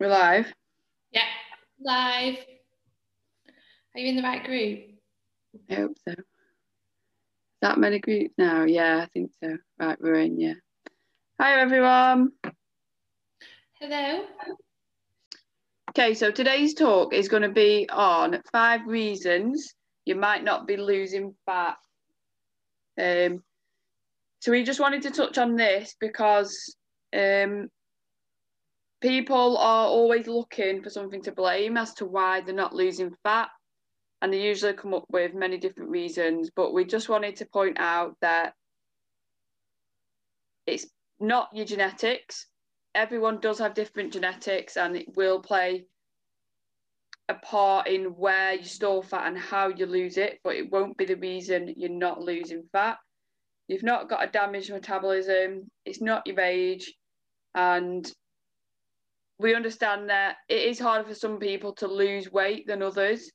We're live. Yeah, live. Are you in the right group? I hope so. That many groups now? Yeah, I think so. Right, we're in, yeah. Hi everyone. Hello. Okay, so today's talk is going to be on five reasons you might not be losing fat. Um, so we just wanted to touch on this because um, people are always looking for something to blame as to why they're not losing fat. And they usually come up with many different reasons but we just wanted to point out that it's not your genetics. Everyone does have different genetics and it will play a part in where you store fat and how you lose it but it won't be the reason you're not losing fat. You've not got a damaged metabolism. It's not your age. And we understand that it is harder for some people to lose weight than others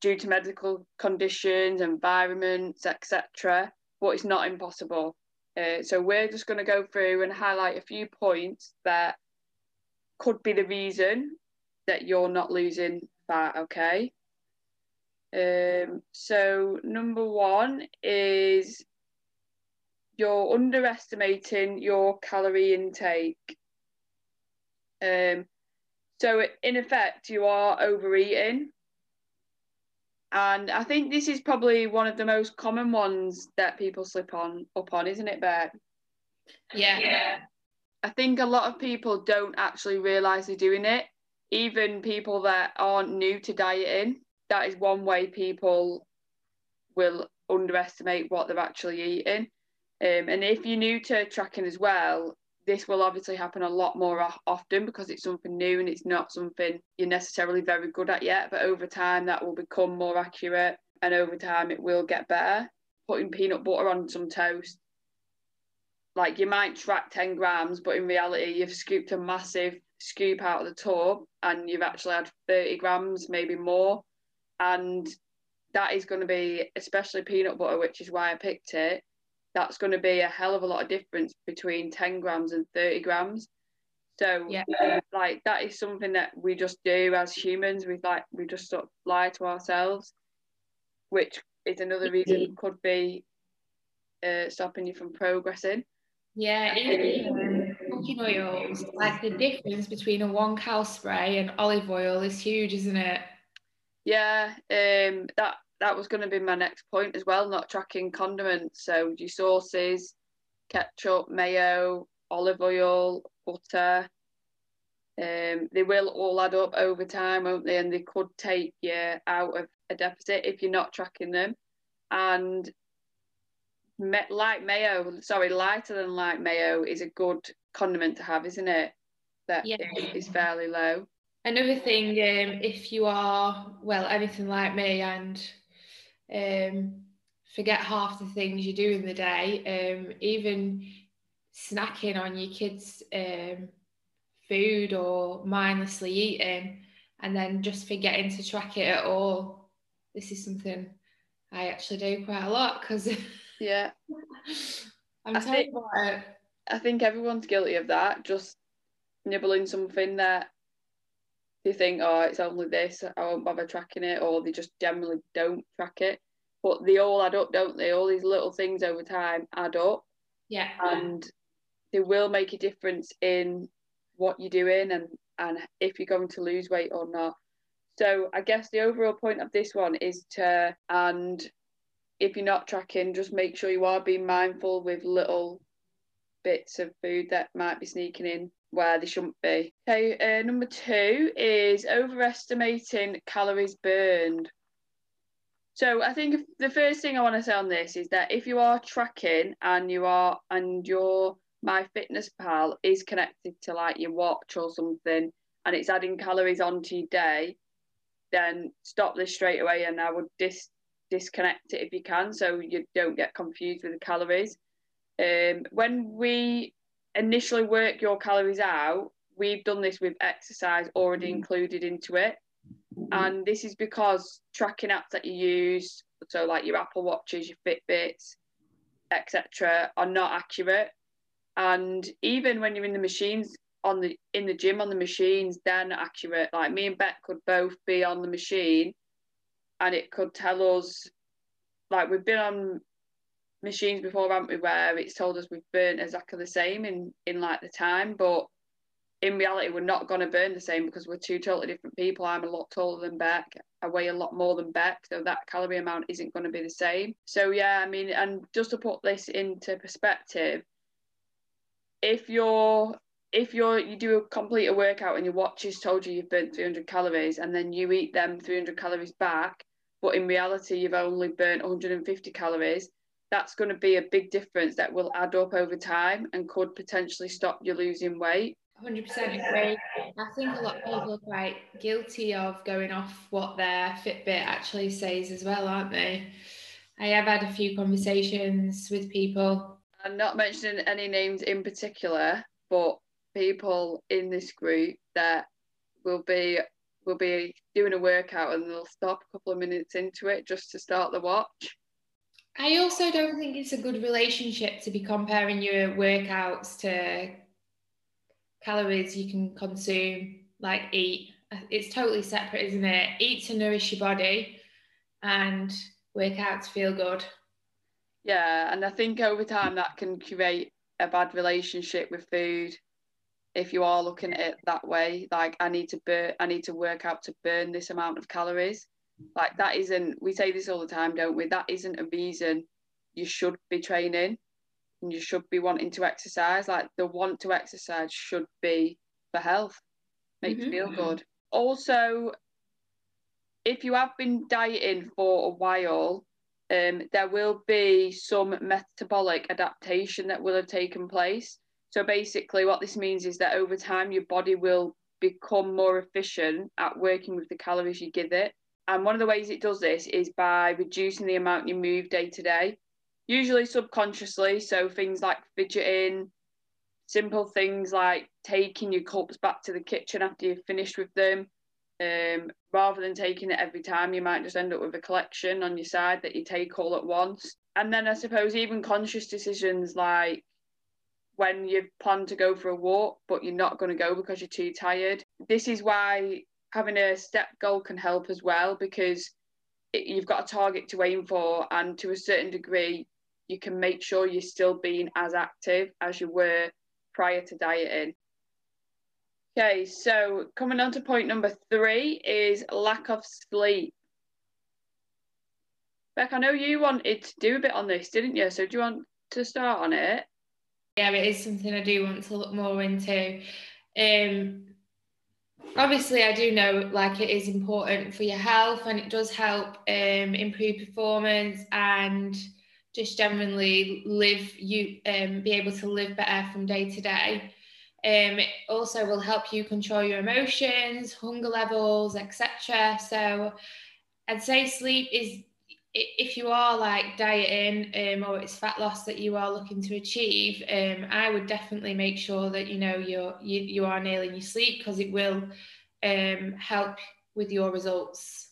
due to medical conditions, environments, etc. But it's not impossible. Uh, so we're just going to go through and highlight a few points that could be the reason that you're not losing fat. Okay. Um, so number one is you're underestimating your calorie intake. Um, so in effect, you are overeating. And I think this is probably one of the most common ones that people slip on up on, isn't it, Bert? Yeah. yeah. I think a lot of people don't actually realise they're doing it. Even people that aren't new to dieting, that is one way people will underestimate what they're actually eating. Um, and if you're new to tracking as well, this will obviously happen a lot more often because it's something new and it's not something you're necessarily very good at yet. But over time, that will become more accurate, and over time, it will get better. Putting peanut butter on some toast, like you might track 10 grams, but in reality, you've scooped a massive scoop out of the tub and you've actually had 30 grams, maybe more. And that is going to be, especially peanut butter, which is why I picked it that's going to be a hell of a lot of difference between 10 grams and 30 grams. So yeah. like that is something that we just do as humans. We like we just sort of lie to ourselves which is another reason could be uh, stopping you from progressing. Yeah even cooking oils like the difference between a one cal spray and olive oil is huge isn't it? Yeah um that that was going to be my next point as well, not tracking condiments. So your sauces, ketchup, mayo, olive oil, butter. Um, they will all add up over time, won't they? And they could take you out of a deficit if you're not tracking them. And me- light mayo, sorry, lighter than light mayo is a good condiment to have, isn't it? That yeah. is fairly low. Another thing, um, if you are well anything like me and um, forget half the things you do in the day, um, even snacking on your kids' um, food or mindlessly eating, and then just forgetting to track it at all. This is something I actually do quite a lot because yeah, I'm telling about it. I think everyone's guilty of that. Just nibbling something that they think, oh, it's only this, I won't bother tracking it, or they just generally don't track it. But they all add up, don't they? All these little things over time add up. Yeah. And they will make a difference in what you're doing and, and if you're going to lose weight or not. So I guess the overall point of this one is to, and if you're not tracking, just make sure you are being mindful with little bits of food that might be sneaking in where they shouldn't be. Okay, uh, number two is overestimating calories burned. So I think the first thing I want to say on this is that if you are tracking and you are and your MyFitnessPal is connected to like your watch or something and it's adding calories onto your day, then stop this straight away and I would dis disconnect it if you can so you don't get confused with the calories. Um, when we initially work your calories out, we've done this with exercise already mm-hmm. included into it. And this is because tracking apps that you use, so like your Apple Watches, your Fitbits, etc., are not accurate. And even when you're in the machines on the in the gym on the machines, they're not accurate. Like me and Beck could both be on the machine, and it could tell us, like we've been on machines before, haven't we? Where it's told us we've burnt exactly the same in in like the time, but in reality, we're not going to burn the same because we're two totally different people. I'm a lot taller than Beck. I weigh a lot more than Beck, so that calorie amount isn't going to be the same. So yeah, I mean, and just to put this into perspective, if you're if you're you do a complete a workout and your watch has told you you've burnt 300 calories and then you eat them 300 calories back, but in reality you've only burnt 150 calories, that's going to be a big difference that will add up over time and could potentially stop you losing weight. 100% agree. I think a lot of people are quite guilty of going off what their Fitbit actually says as well, aren't they? I have had a few conversations with people. I'm not mentioning any names in particular, but people in this group that will be will be doing a workout and they'll stop a couple of minutes into it just to start the watch. I also don't think it's a good relationship to be comparing your workouts to calories you can consume, like eat. It's totally separate, isn't it? Eat to nourish your body and work out to feel good. Yeah, and I think over time that can create a bad relationship with food if you are looking at it that way. Like I need to burn I need to work out to burn this amount of calories. Like that isn't we say this all the time, don't we? That isn't a reason you should be training and you should be wanting to exercise. Like the want to exercise should be for health, make mm-hmm. you feel good. Also, if you have been dieting for a while, um, there will be some metabolic adaptation that will have taken place. So basically, what this means is that over time, your body will become more efficient at working with the calories you give it. And one of the ways it does this is by reducing the amount you move day to day usually subconsciously. So things like fidgeting, simple things like taking your cups back to the kitchen after you've finished with them. Um, rather than taking it every time, you might just end up with a collection on your side that you take all at once. And then I suppose even conscious decisions like when you plan to go for a walk, but you're not going to go because you're too tired. This is why having a step goal can help as well because it, you've got a target to aim for, and to a certain degree, you can make sure you're still being as active as you were prior to dieting. Okay, so coming on to point number three is lack of sleep. Beck, I know you wanted to do a bit on this, didn't you? So do you want to start on it? Yeah, it is something I do want to look more into. Um, obviously, I do know like it is important for your health and it does help um, improve performance and just generally live you um, be able to live better from day to day. Um, it also will help you control your emotions hunger levels etc so i'd say sleep is if you are like dieting um, or it's fat loss that you are looking to achieve um, i would definitely make sure that you know you're you, you are nailing your sleep because it will um, help with your results.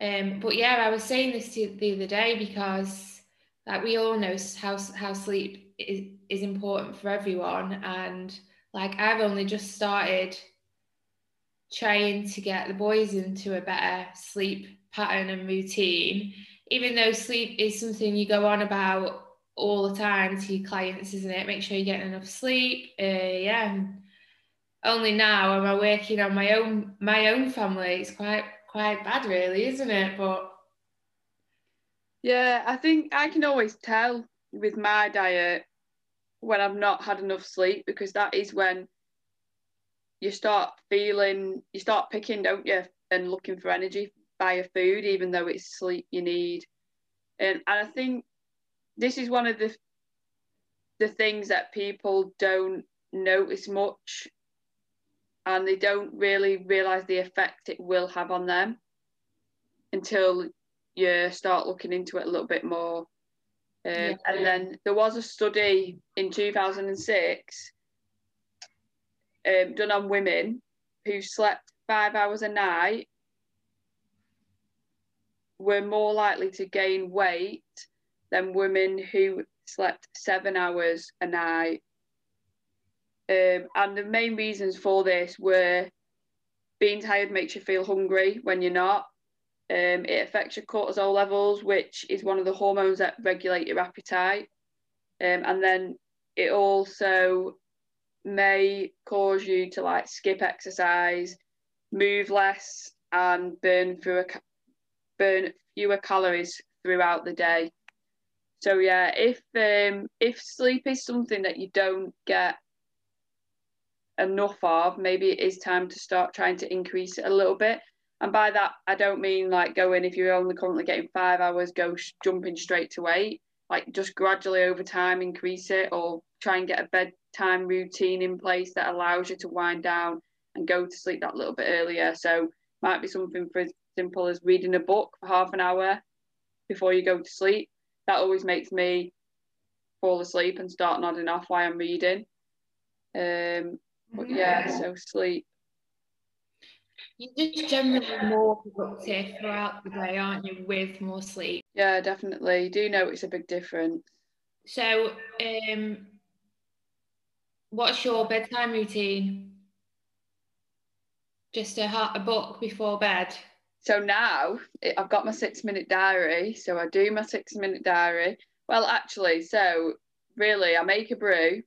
Um, but yeah, I was saying this the other day because like we all know how how sleep is, is important for everyone, and like I've only just started trying to get the boys into a better sleep pattern and routine. Even though sleep is something you go on about all the time to your clients, isn't it? Make sure you're getting enough sleep. Uh, yeah. Only now am I working on my own my own family. It's quite quite bad, really, isn't it? But yeah, I think I can always tell with my diet when I've not had enough sleep because that is when you start feeling, you start picking, don't you, and looking for energy via food, even though it's sleep you need. And, and I think this is one of the the things that people don't notice much and they don't really realize the effect it will have on them until you start looking into it a little bit more. Um, yeah. And then there was a study in 2006 um, done on women who slept five hours a night were more likely to gain weight than women who slept seven hours a night. Um, and the main reasons for this were being tired makes you feel hungry when you're not. Um, it affects your cortisol levels, which is one of the hormones that regulate your appetite. Um, and then it also may cause you to like skip exercise, move less, and burn through a, burn fewer calories throughout the day. So yeah, if um, if sleep is something that you don't get enough of, maybe it is time to start trying to increase it a little bit. And by that, I don't mean like going if you're only currently getting five hours, go sh- jumping straight to eight. Like just gradually over time increase it, or try and get a bedtime routine in place that allows you to wind down and go to sleep that little bit earlier. So might be something for simple as reading a book for half an hour before you go to sleep. That always makes me fall asleep and start nodding off while I'm reading. Um, but yeah, so sleep. You're just generally more productive throughout the day, aren't you, with more sleep? Yeah, definitely. Do you notice a big difference. So, um, what's your bedtime routine? Just a, a book before bed? So now I've got my six minute diary. So I do my six minute diary. Well, actually, so really, I make a brew.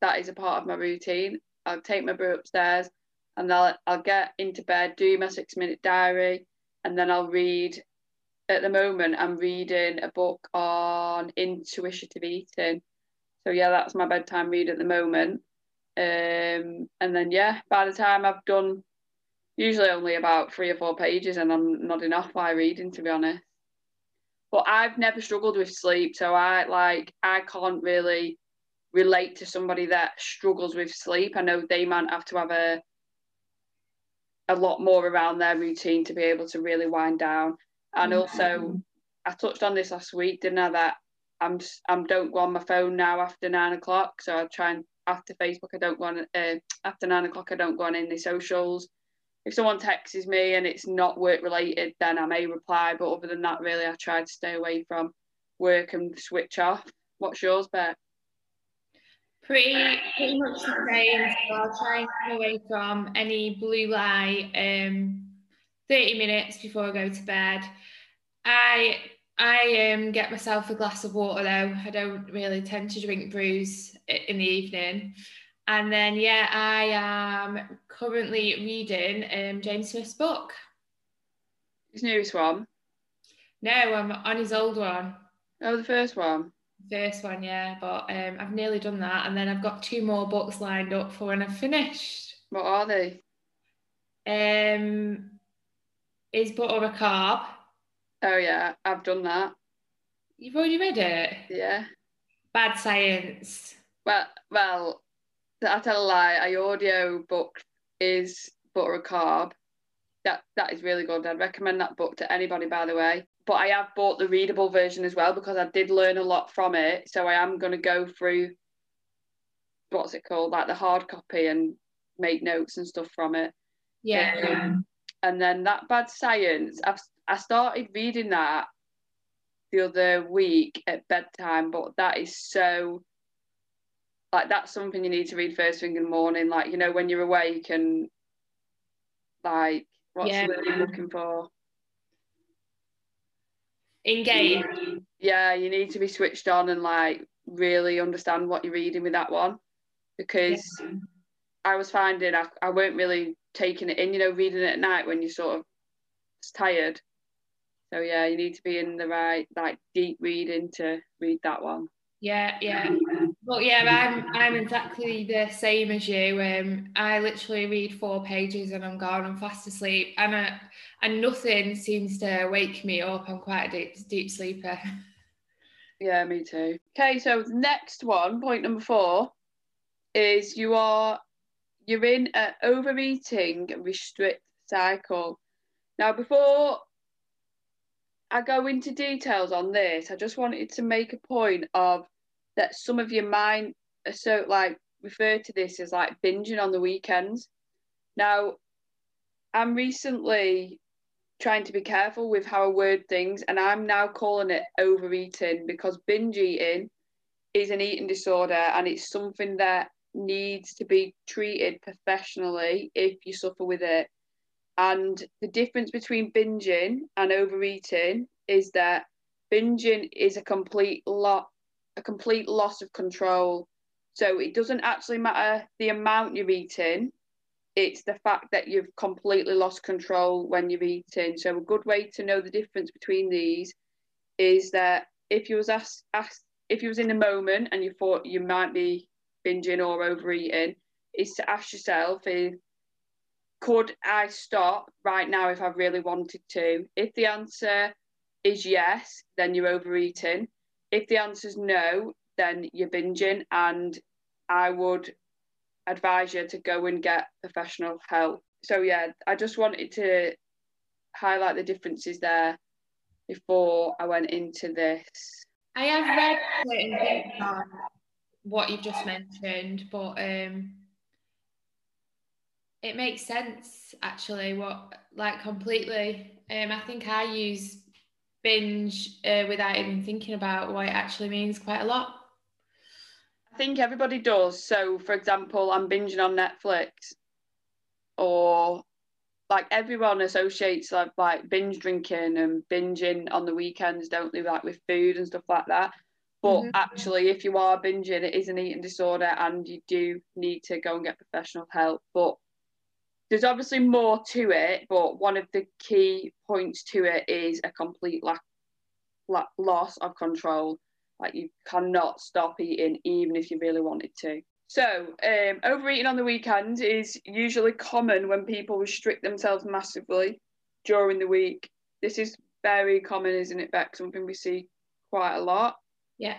That is a part of my routine. I'll take my brew upstairs and I'll, I'll get into bed, do my six minute diary, and then I'll read. At the moment, I'm reading a book on intuitive eating. So, yeah, that's my bedtime read at the moment. Um, and then, yeah, by the time I've done usually only about three or four pages and I'm nodding off while reading, to be honest. But I've never struggled with sleep, so I like I can't really relate to somebody that struggles with sleep. I know they might have to have a a lot more around their routine to be able to really wind down. And mm-hmm. also, I touched on this last week, didn't I? That I'm I'm don't go on my phone now after nine o'clock. So I try and after Facebook, I don't go on. Uh, after nine o'clock, I don't go on any socials. If someone texts me and it's not work related, then I may reply. But other than that, really, I try to stay away from work and switch off. What's yours, Beth? Pretty, pretty much the same. So I'll try and get away from any blue light. Um, thirty minutes before I go to bed. I I um get myself a glass of water though. I don't really tend to drink brews in the evening. And then yeah, I am currently reading um James Smith's book. His newest one. No, I'm on his old one. Oh, the first one. First one, yeah, but um, I've nearly done that, and then I've got two more books lined up for when I've finished. What are they? Um, is butter a carb? Oh yeah, I've done that. You've already read it. Yeah. Bad science. Well, well, I tell a lie. I audio book is butter a carb. That that is really good. I'd recommend that book to anybody. By the way, but I have bought the readable version as well because I did learn a lot from it. So I am going to go through what's it called, like the hard copy, and make notes and stuff from it. Yeah. Um, and then that bad science, I've I started reading that the other week at bedtime, but that is so like that's something you need to read first thing in the morning. Like you know when you're awake and like what's yeah. the word you're looking for? engage. Yeah, you need to be switched on and like really understand what you're reading with that one because yeah. I was finding I, I weren't really taking it in, you know, reading it at night when you're sort of tired. So yeah, you need to be in the right like deep reading to read that one. Yeah, yeah. Well, yeah, I'm I'm exactly the same as you. Um, I literally read four pages and I'm gone. I'm fast asleep, and I, and nothing seems to wake me up. I'm quite a deep deep sleeper. Yeah, me too. Okay, so next one, point number four, is you are you're in an overeating restrict cycle. Now, before I go into details on this, I just wanted to make a point of that some of your mind are so like refer to this as like binging on the weekends. Now, I'm recently trying to be careful with how I word things, and I'm now calling it overeating because binge eating is an eating disorder and it's something that needs to be treated professionally if you suffer with it. And the difference between binging and overeating is that binging is a complete lot a complete loss of control. So it doesn't actually matter the amount you're eating, it's the fact that you've completely lost control when you're eating. So a good way to know the difference between these is that if you was asked, asked if you was in a moment and you thought you might be binging or overeating, is to ask yourself if could I stop right now if I really wanted to? If the answer is yes, then you're overeating. If the answer is no, then you're binging, and I would advise you to go and get professional help. So yeah, I just wanted to highlight the differences there before I went into this. I have read certain things on what you've just mentioned, but um, it makes sense actually. What like completely. Um, I think I use binge uh, without even thinking about what it actually means quite a lot. I think everybody does. So, for example, I'm binging on Netflix, or like everyone associates like, like binge drinking and binging on the weekends, don't they? Like with food and stuff like that. But mm-hmm. actually, if you are binging, it is an eating disorder, and you do need to go and get professional help. But there's obviously more to it. But one of the key points to it is a complete lack, lack loss of control. Like you cannot stop eating, even if you really wanted to. So, um, overeating on the weekend is usually common when people restrict themselves massively during the week. This is very common, isn't it, Beck? Something we see quite a lot. Yeah.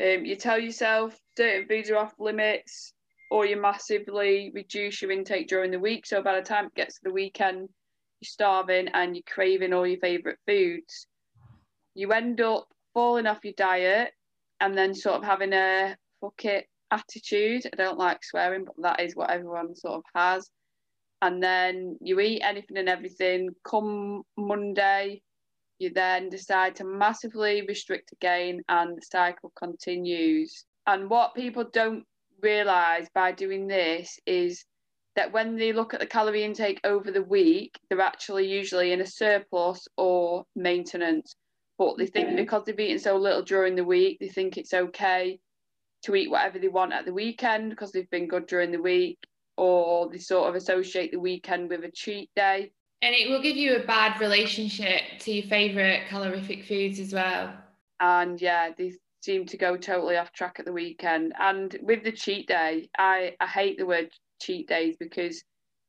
Um, you tell yourself certain foods are off limits, or you massively reduce your intake during the week. So by the time it gets to the weekend, you're starving and you're craving all your favourite foods. You end up falling off your diet and then sort of having a fuck it attitude. I don't like swearing, but that is what everyone sort of has. And then you eat anything and everything. Come Monday, you then decide to massively restrict again, and the cycle continues. And what people don't realize by doing this is that when they look at the calorie intake over the week, they're actually usually in a surplus or maintenance. But they think mm-hmm. because they've eaten so little during the week, they think it's okay to eat whatever they want at the weekend because they've been good during the week, or they sort of associate the weekend with a cheat day. And it will give you a bad relationship to your favourite calorific foods as well. And yeah, they seem to go totally off track at the weekend. And with the cheat day, I, I hate the word cheat days because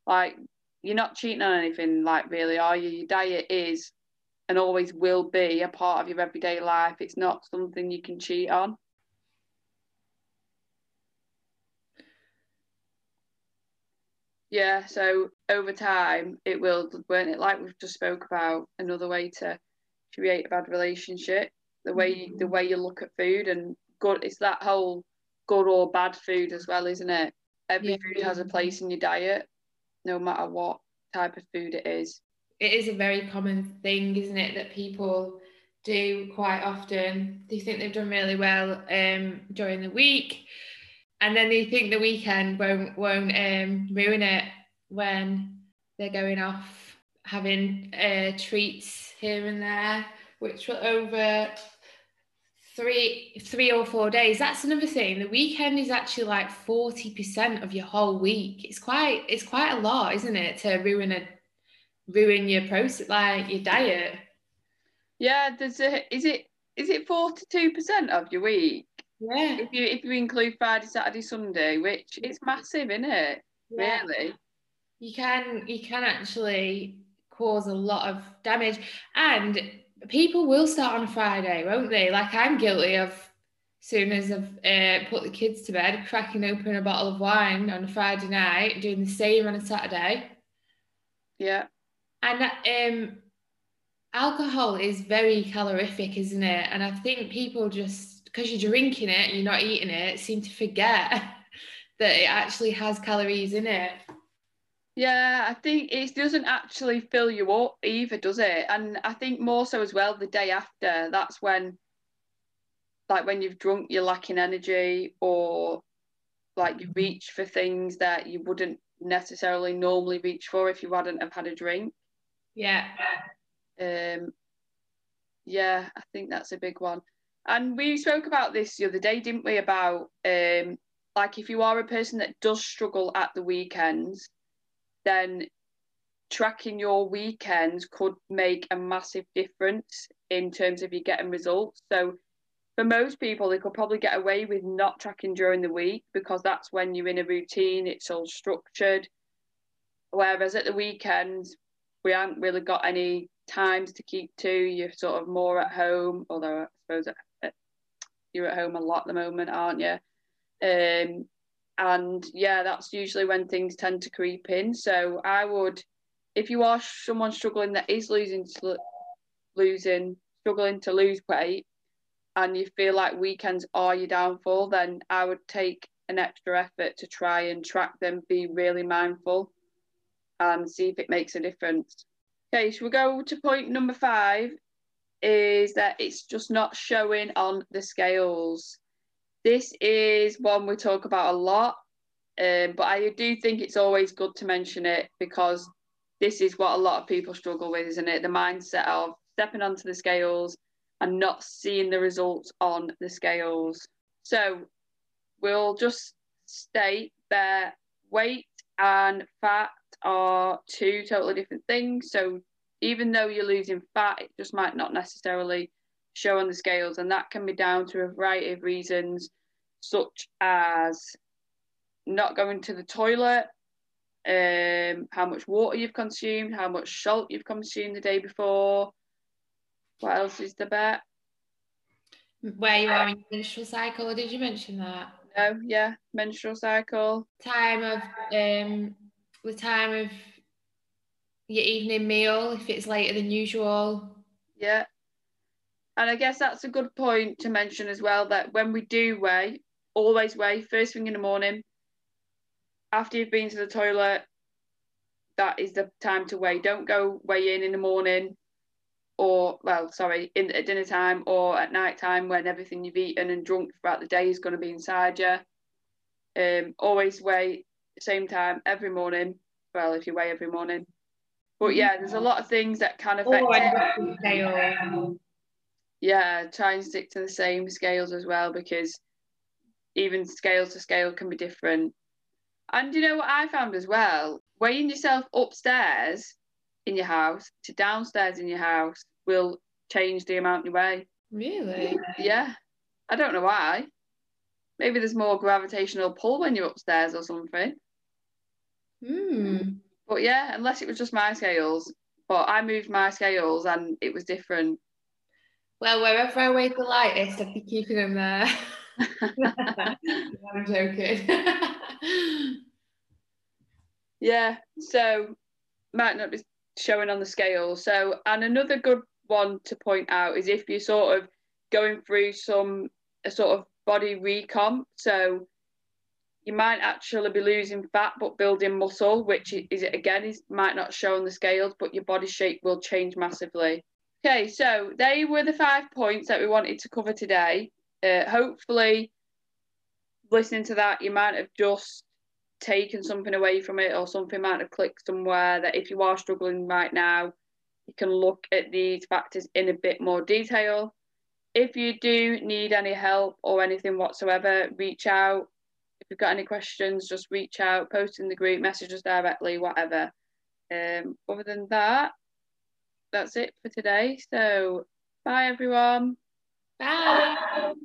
like you're not cheating on anything like really are you? Your diet is and always will be a part of your everyday life. It's not something you can cheat on. Yeah, so over time it will, weren't it? Like we've just spoke about, another way to create a bad relationship. The way you, the way you look at food and good, it's that whole good or bad food as well, isn't it? Every yeah. food has a place in your diet, no matter what type of food it is it is a very common thing, isn't it, that people do quite often. They think they've done really well um, during the week, and then they think the weekend won't won't um, ruin it when they're going off having uh, treats here and there, which will over three three or four days. That's another thing. The weekend is actually like forty percent of your whole week. It's quite it's quite a lot, isn't it, to ruin a ruin your process, like your diet. Yeah, there's a is it is it forty two percent of your week? Yeah. If you if you include Friday, Saturday, Sunday, which is massive, isn't it? Yeah. Really. You can you can actually cause a lot of damage, and people will start on a Friday, won't they? Like I'm guilty of. Soon as I've uh, put the kids to bed, cracking open a bottle of wine on a Friday night, doing the same on a Saturday. Yeah. And um, alcohol is very calorific, isn't it? And I think people just because you're drinking it and you're not eating it, seem to forget that it actually has calories in it. Yeah, I think it doesn't actually fill you up either, does it? And I think more so as well the day after. That's when, like, when you've drunk, you're lacking energy, or like you reach for things that you wouldn't necessarily normally reach for if you hadn't have had a drink. Yeah. Um, yeah, I think that's a big one. And we spoke about this the other day, didn't we? About um, like if you are a person that does struggle at the weekends, then tracking your weekends could make a massive difference in terms of you getting results. So for most people, they could probably get away with not tracking during the week because that's when you're in a routine, it's all structured. Whereas at the weekends, we haven't really got any times to keep to. You're sort of more at home, although I suppose you're at home a lot at the moment, aren't you? Um, and yeah, that's usually when things tend to creep in. So I would, if you are someone struggling that is losing, losing, struggling to lose weight, and you feel like weekends are your downfall, then I would take an extra effort to try and track them, be really mindful, and see if it makes a difference. Okay, so we go to point number five is that it's just not showing on the scales. This is one we talk about a lot, um, but I do think it's always good to mention it because this is what a lot of people struggle with, isn't it? The mindset of stepping onto the scales and not seeing the results on the scales. So we'll just state that weight and fat are two totally different things. So even though you're losing fat, it just might not necessarily show on the scales, and that can be down to a variety of reasons, such as not going to the toilet, um, how much water you've consumed, how much salt you've consumed the day before. What else is the bet? Where you are in your menstrual cycle, did you mention that? No, yeah, menstrual cycle. Time of um the time of your evening meal if it's later than usual. Yeah. And I guess that's a good point to mention as well that when we do weigh, always weigh first thing in the morning. After you've been to the toilet, that is the time to weigh. Don't go weigh in in the morning or, well, sorry, in at dinner time or at night time when everything you've eaten and drunk throughout the day is going to be inside you. Um, always weigh same time every morning. Well, if you weigh every morning, but yeah, there's a lot of things that can affect oh. Yeah, try and stick to the same scales as well because even scale to scale can be different. And you know what I found as well? Weighing yourself upstairs in your house to downstairs in your house will change the amount you weigh. Really? Yeah. I don't know why. Maybe there's more gravitational pull when you're upstairs or something. Hmm. But yeah, unless it was just my scales. But I moved my scales and it was different. Well, wherever I weigh the lightest, I'd be keeping them there. I'm joking. yeah, so might not be showing on the scale. So, and another good one to point out is if you're sort of going through some a sort of body recomp. So you might actually be losing fat but building muscle, which is it again is might not show on the scales, but your body shape will change massively. Okay, so they were the five points that we wanted to cover today. Uh, hopefully, listening to that, you might have just taken something away from it, or something might have clicked somewhere that if you are struggling right now, you can look at these factors in a bit more detail. If you do need any help or anything whatsoever, reach out if you've got any questions, just reach out, post in the group, message us directly, whatever. Um, other than that, that's it for today. So, bye everyone. Bye.